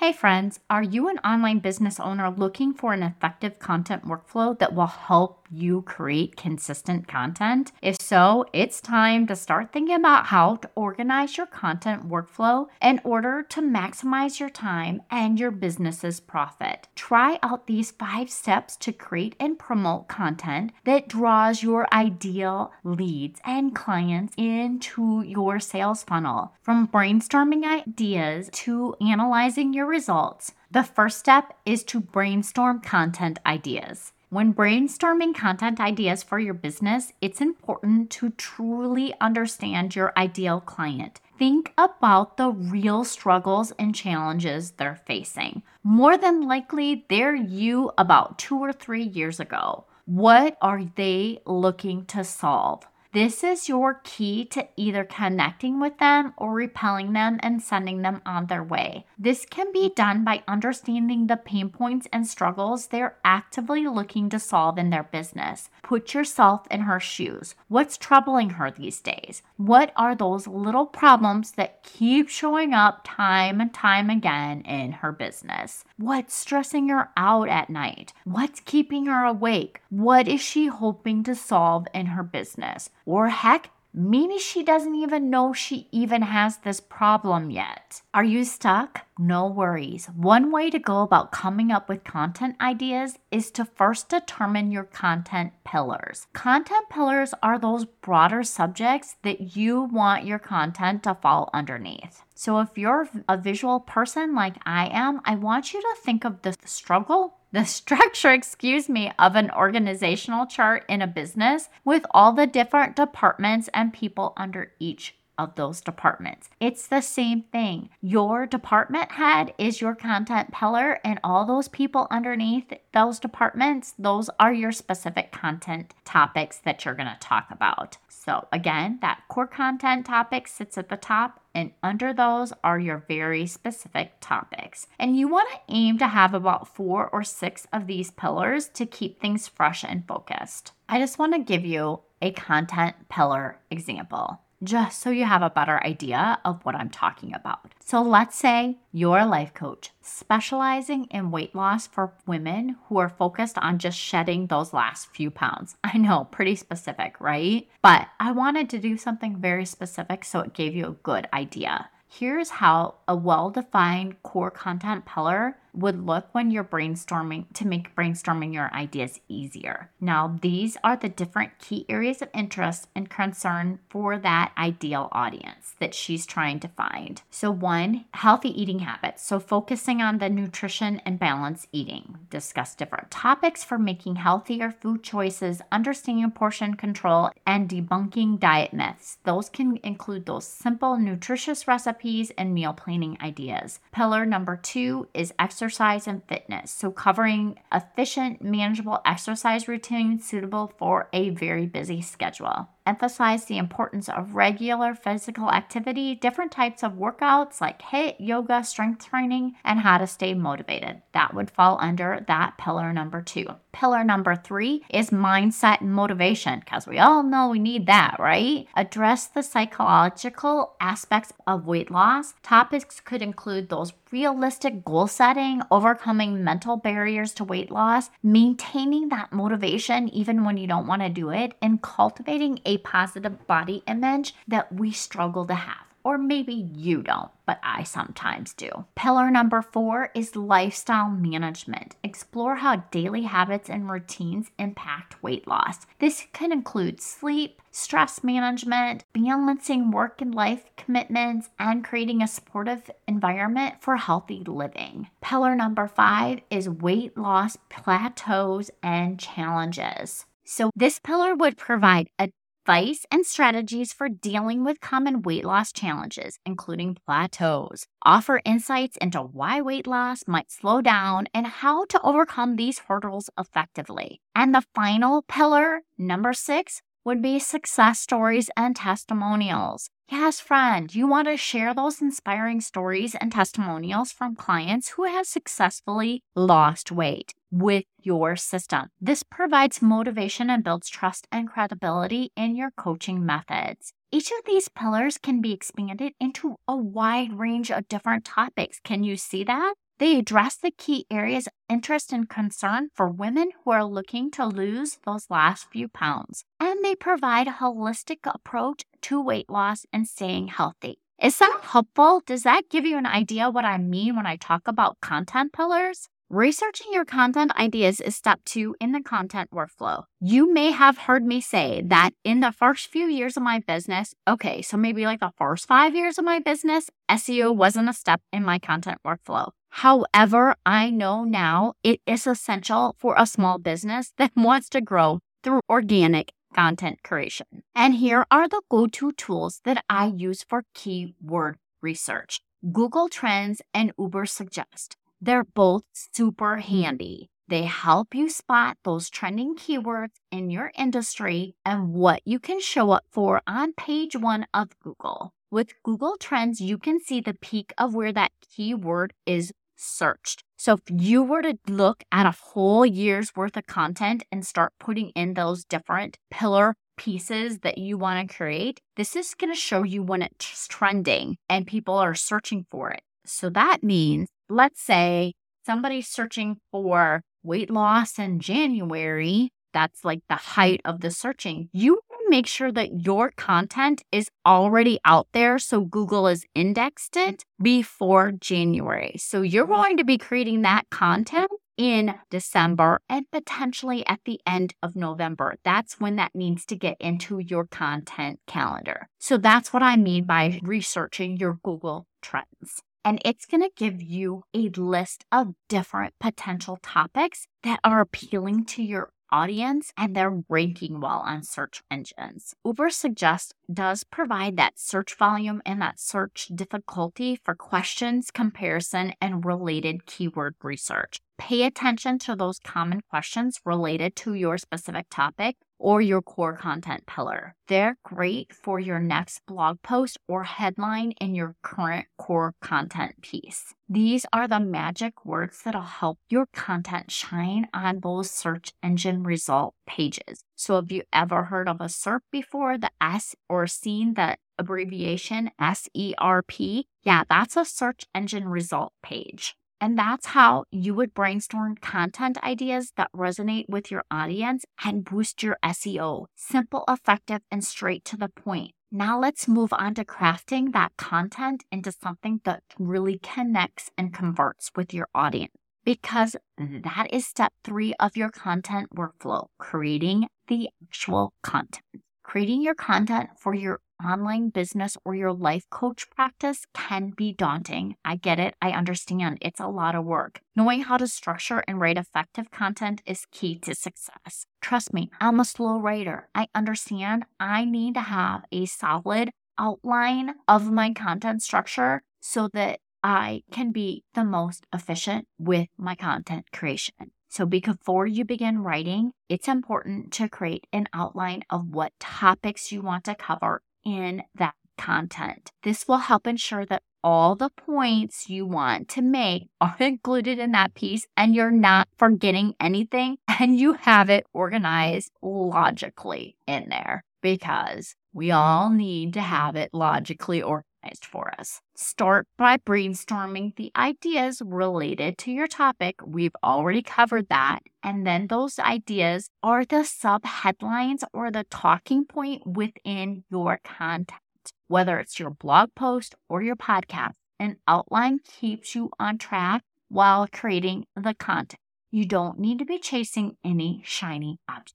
Hey friends, are you an online business owner looking for an effective content workflow that will help you create consistent content? If so, it's time to start thinking about how to organize your content workflow in order to maximize your time and your business's profit. Try out these five steps to create and promote content that draws your ideal leads and clients into your sales funnel. From brainstorming ideas to analyzing your results, the first step is to brainstorm content ideas. When brainstorming content ideas for your business, it's important to truly understand your ideal client. Think about the real struggles and challenges they're facing. More than likely, they're you about two or three years ago. What are they looking to solve? This is your key to either connecting with them or repelling them and sending them on their way. This can be done by understanding the pain points and struggles they're actively looking to solve in their business. Put yourself in her shoes. What's troubling her these days? What are those little problems that keep showing up time and time again in her business? What's stressing her out at night? What's keeping her awake? What is she hoping to solve in her business? Or heck, maybe she doesn't even know she even has this problem yet. Are you stuck? No worries. One way to go about coming up with content ideas is to first determine your content pillars. Content pillars are those broader subjects that you want your content to fall underneath. So if you're a visual person like I am, I want you to think of the struggle the structure, excuse me, of an organizational chart in a business with all the different departments and people under each of those departments. It's the same thing. Your department head is your content pillar, and all those people underneath those departments, those are your specific content topics that you're going to talk about. So, again, that core content topic sits at the top, and under those are your very specific topics. And you want to aim to have about four or six of these pillars to keep things fresh and focused. I just want to give you a content pillar example just so you have a better idea of what I'm talking about. So, let's say you're a life coach specializing in weight loss for women who are focused on just shedding those last few pounds. I know, pretty specific, right? But I wanted to do something very specific so it gave you a good idea. Here's how a well defined core content pillar would look when you're brainstorming to make brainstorming your ideas easier. Now, these are the different key areas of interest and concern for that ideal audience that she's trying to find. So, one, healthy eating habits. So, focusing on the nutrition and balance eating. Discuss different topics for making healthier food choices, understanding portion control, and debunking diet myths. Those can include those simple, nutritious recipes and meal planning ideas. Pillar number two is exercise exercise and fitness. So, covering efficient, manageable exercise routines suitable for a very busy schedule emphasize the importance of regular physical activity, different types of workouts like HIIT, yoga, strength training, and how to stay motivated. That would fall under that pillar number two. Pillar number three is mindset and motivation, because we all know we need that, right? Address the psychological aspects of weight loss. Topics could include those realistic goal setting, overcoming mental barriers to weight loss, maintaining that motivation even when you don't want to do it, and cultivating a positive body image that we struggle to have. Or maybe you don't, but I sometimes do. Pillar number four is lifestyle management. Explore how daily habits and routines impact weight loss. This can include sleep, stress management, balancing work and life commitments, and creating a supportive environment for healthy living. Pillar number five is weight loss plateaus and challenges. So, this pillar would provide a advice and strategies for dealing with common weight loss challenges, including plateaus. Offer insights into why weight loss might slow down and how to overcome these hurdles effectively. And the final pillar, number six, would be success stories and testimonials. Yes, friend, you want to share those inspiring stories and testimonials from clients who have successfully lost weight with your system. This provides motivation and builds trust and credibility in your coaching methods. Each of these pillars can be expanded into a wide range of different topics. Can you see that? They address the key areas of interest and concern for women who are looking to lose those last few pounds. And they provide a holistic approach to weight loss and staying healthy. Is that helpful? Does that give you an idea what I mean when I talk about content pillars? Researching your content ideas is step two in the content workflow. You may have heard me say that in the first few years of my business, okay, so maybe like the first five years of my business, SEO wasn't a step in my content workflow. However, I know now it is essential for a small business that wants to grow through organic content creation. And here are the go to tools that I use for keyword research Google Trends and Ubersuggest. They're both super handy. They help you spot those trending keywords in your industry and what you can show up for on page one of Google. With Google Trends, you can see the peak of where that keyword is searched. So if you were to look at a whole year's worth of content and start putting in those different pillar pieces that you want to create, this is going to show you when it's trending and people are searching for it. So that means let's say somebody's searching for weight loss in January, that's like the height of the searching. You make sure that your content is already out there so Google has indexed it before January. So you're going to be creating that content in December and potentially at the end of November. That's when that needs to get into your content calendar. So that's what I mean by researching your Google trends and it's going to give you a list of different potential topics that are appealing to your audience and they're ranking well on search engines. Ubersuggest does provide that search volume and that search difficulty for questions, comparison, and related keyword research. Pay attention to those common questions related to your specific topic or your core content pillar. They're great for your next blog post or headline in your current core content piece. These are the magic words that'll help your content shine on those search engine result pages. So, have you ever heard of a SERP before, the S, or seen the abbreviation SERP? Yeah, that's a search engine result page. And that's how you would brainstorm content ideas that resonate with your audience and boost your SEO. Simple, effective, and straight to the point. Now let's move on to crafting that content into something that really connects and converts with your audience. Because mm-hmm. that is step three of your content workflow creating the actual content. Creating your content for your online business or your life coach practice can be daunting. I get it. I understand. It's a lot of work. Knowing how to structure and write effective content is key to success. Trust me, I'm a slow writer. I understand I need to have a solid outline of my content structure so that I can be the most efficient with my content creation. So, before you begin writing, it's important to create an outline of what topics you want to cover in that content. This will help ensure that all the points you want to make are included in that piece and you're not forgetting anything and you have it organized logically in there because we all need to have it logically organized for us. Start by brainstorming the ideas related to your topic. We've already covered that. And then those ideas are the sub headlines or the talking point within your content, whether it's your blog post or your podcast. An outline keeps you on track while creating the content. You don't need to be chasing any shiny objects.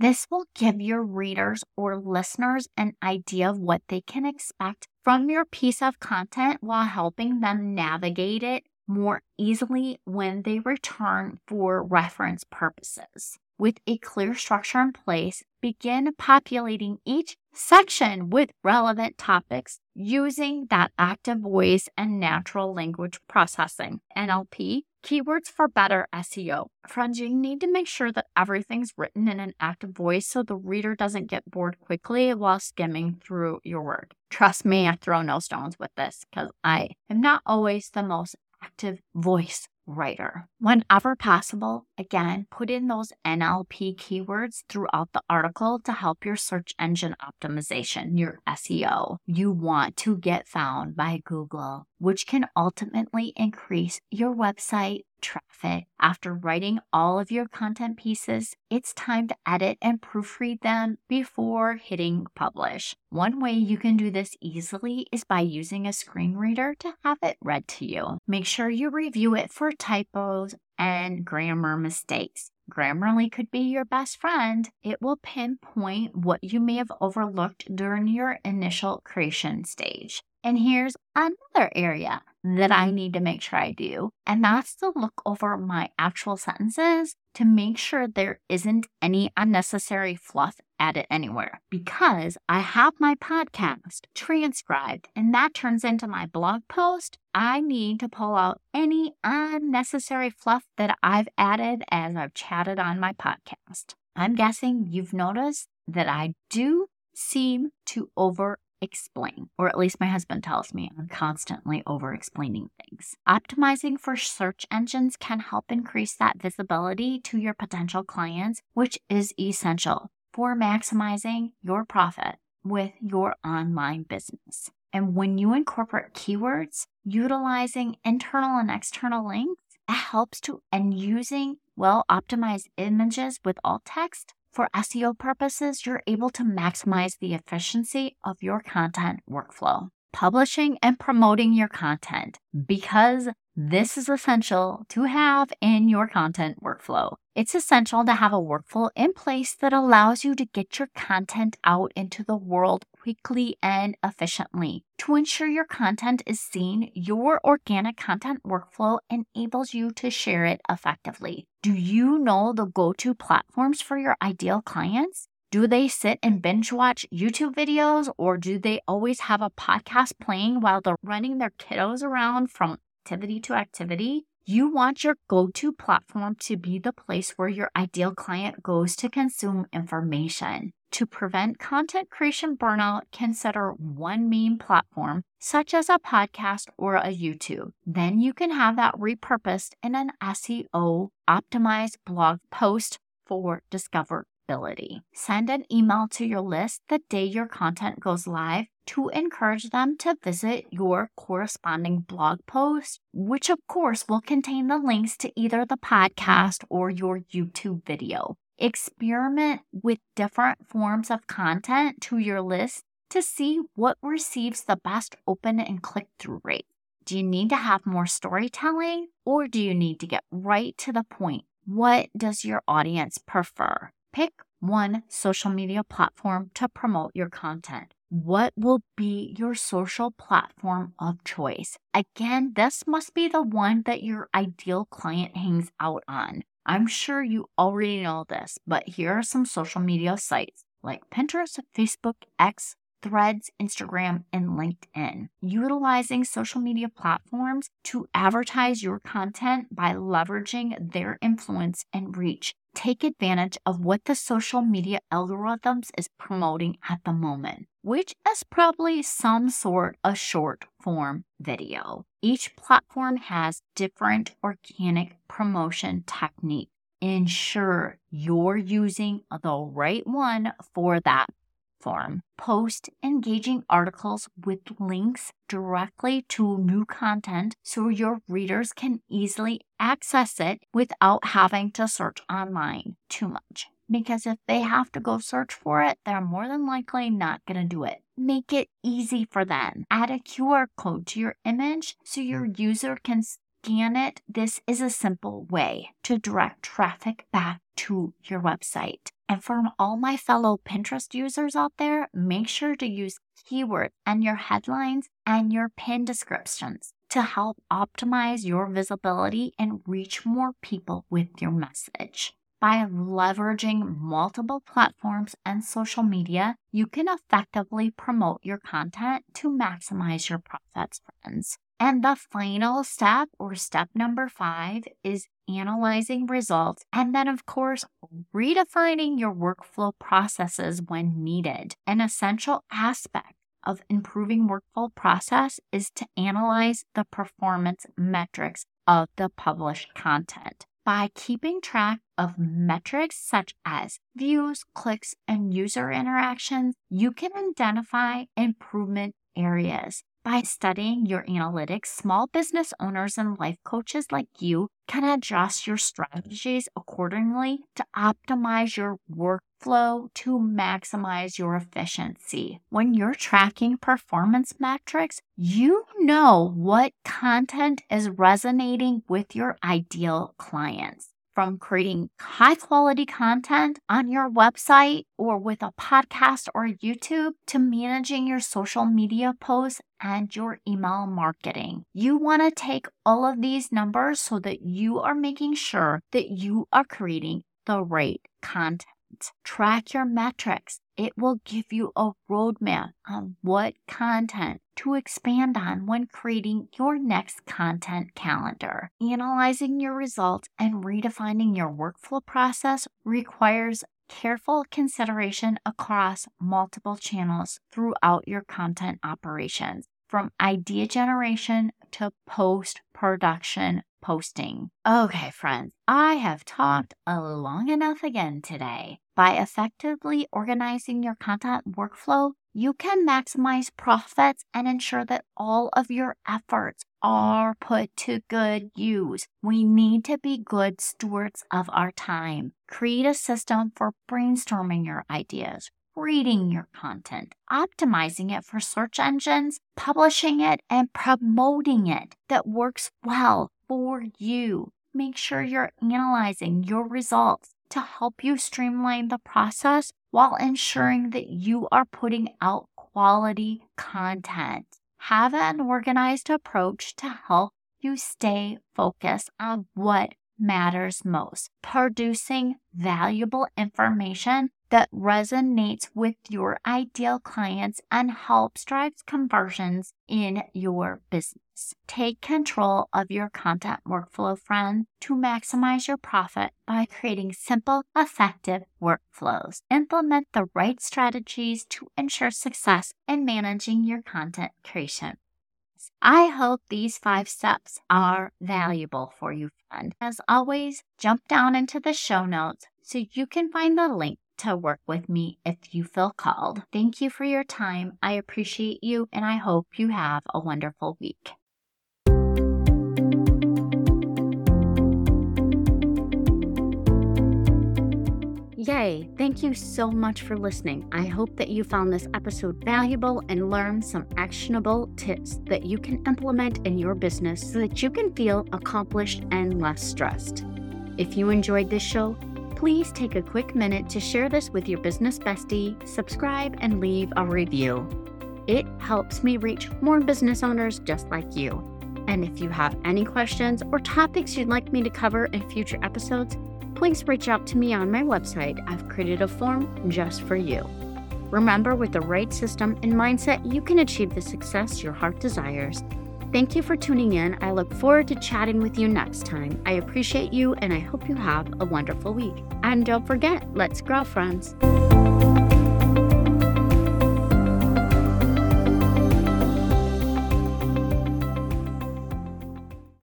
This will give your readers or listeners an idea of what they can expect from your piece of content while helping them navigate it more easily when they return for reference purposes. With a clear structure in place, begin populating each section with relevant topics using that active voice and natural language processing NLP Keywords for better SEO. Friends, you need to make sure that everything's written in an active voice so the reader doesn't get bored quickly while skimming through your work. Trust me, I throw no stones with this because I am not always the most active voice writer. Whenever possible, again, put in those NLP keywords throughout the article to help your search engine optimization, your SEO. You want to get found by Google, which can ultimately increase your website traffic. After writing all of your content pieces, it's time to edit and proofread them before hitting publish. One way you can do this easily is by using a screen reader to have it read to you. Make sure you review it for typos and grammar mistakes. Grammarly could be your best friend. It will pinpoint what you may have overlooked during your initial creation stage. And here's another area that I mm-hmm. need to make sure I do, and that's to look over my actual sentences to make sure there isn't any unnecessary fluff added anywhere. Because I have my podcast transcribed and that turns into my blog post, I need to pull out any unnecessary fluff that I've added as I've chatted on my podcast. I'm guessing you've noticed that I do seem to over explain, or at least my husband tells me I'm constantly over explaining things. Optimizing for search engines can help increase that visibility to your potential clients, which is essential for maximizing your profit with your online business. And when you incorporate keywords, utilizing internal and external links, it helps to, and using well optimized images with alt text for SEO purposes, you're able to maximize the efficiency of your content workflow. Publishing and promoting your content because this is essential to have in your content workflow. It's essential to have a workflow in place that allows you to get your content out into the world quickly and efficiently. To ensure your content is seen, your organic content workflow enables you to share it effectively. Do you know the go to platforms for your ideal clients? Do they sit and binge watch YouTube videos or do they always have a podcast playing while they're running their kiddos around from activity to activity, you want your go to platform to be the place where your ideal client goes to consume information. To prevent content creation burnout, consider one main platform, such as a podcast or a YouTube. Then you can have that repurposed in an SEO optimized blog post for discoverability. Send an email to your list the day your content goes live to encourage them to visit your corresponding blog post, which of course will contain the links to either the podcast or your YouTube video. Experiment with different forms of content to your list to see what receives the best open and click through rate. Do you need to have more storytelling or do you need to get right to the point? What does your audience prefer? Pick one social media platform to promote your content. What will be your social platform of choice? Again, this must be the one that your ideal client hangs out on. I'm sure you already know this, but here are some social media sites like Pinterest, Facebook, X, Threads, Instagram, and LinkedIn. Utilizing social media platforms to advertise your content by leveraging their influence and reach. Take advantage of what the social media algorithms is promoting at the moment, which is probably some sort of short form video. Each platform has different organic promotion technique. Ensure you're using the right one for that platform. Post engaging articles with links directly to new content so your readers can easily access it without having to search online too much. Because if they have to go search for it, they're more than likely not going to do it. Make it easy for them. Add a QR code to your image so your user can scan it. This is a simple way to direct traffic back to your website. And from all my fellow Pinterest users out there, make sure to use keywords and your headlines and your pin descriptions to help optimize your visibility and reach more people with your message. By leveraging multiple platforms and social media, you can effectively promote your content to maximize your profits, friends. And the final step, or step number five, is analyzing results. And then, of course, redefining your workflow processes when needed. An essential aspect of improving workflow process is to analyze the performance metrics of the published content. By keeping track of metrics such as views, clicks, and user interactions, you can identify improvement areas. By studying your analytics, small business owners and life coaches like you can adjust your strategies accordingly to optimize your workflow to maximize your efficiency. When you're tracking performance metrics, you know what content is resonating with your ideal clients from creating high quality content on your website or with a podcast or YouTube to managing your social media posts and your email marketing. You want to take all of these numbers so that you are making sure that you are creating the right content. Track your metrics. It will give you a roadmap on what content to expand on when creating your next content calendar. Analyzing your results and redefining your workflow process requires careful consideration across multiple channels throughout your content operations, from idea generation to post production posting. Okay, friends, I have talked long enough again today. By effectively organizing your content workflow, you can maximize profits and ensure that all of your efforts are put to good use. We need to be good stewards of our time. Create a system for brainstorming your ideas, reading your content, optimizing it for search engines, publishing it, and promoting it that works well for you. Make sure you're analyzing your results to help you streamline the process while ensuring that you are putting out quality content. Have an organized approach to help you stay focused on what matters most, producing valuable information that resonates with your ideal clients and helps drive conversions in your Take control of your content workflow, friend, to maximize your profit by creating simple, effective workflows. Implement the right strategies to ensure success in managing your content creation. I hope these five steps are valuable for you, friend. As always, jump down into the show notes so you can find the link to work with me if you feel called. Thank you for your time. I appreciate you and I hope you have a wonderful week. Yay! Thank you so much for listening. I hope that you found this episode valuable and learned some actionable tips that you can implement in your business so that you can feel accomplished and less stressed. If you enjoyed this show, please take a quick minute to share this with your business bestie, subscribe, and leave a review. It helps me reach more business owners just like you. And if you have any questions or topics you'd like me to cover in future episodes, please reach out to me on my website. I've created a form just for you. Remember, with the right system and mindset, you can achieve the success your heart desires Thank you for tuning in. I look forward to chatting with you next time. I appreciate you and I hope you have a wonderful week. And don't forget, let's grow, friends.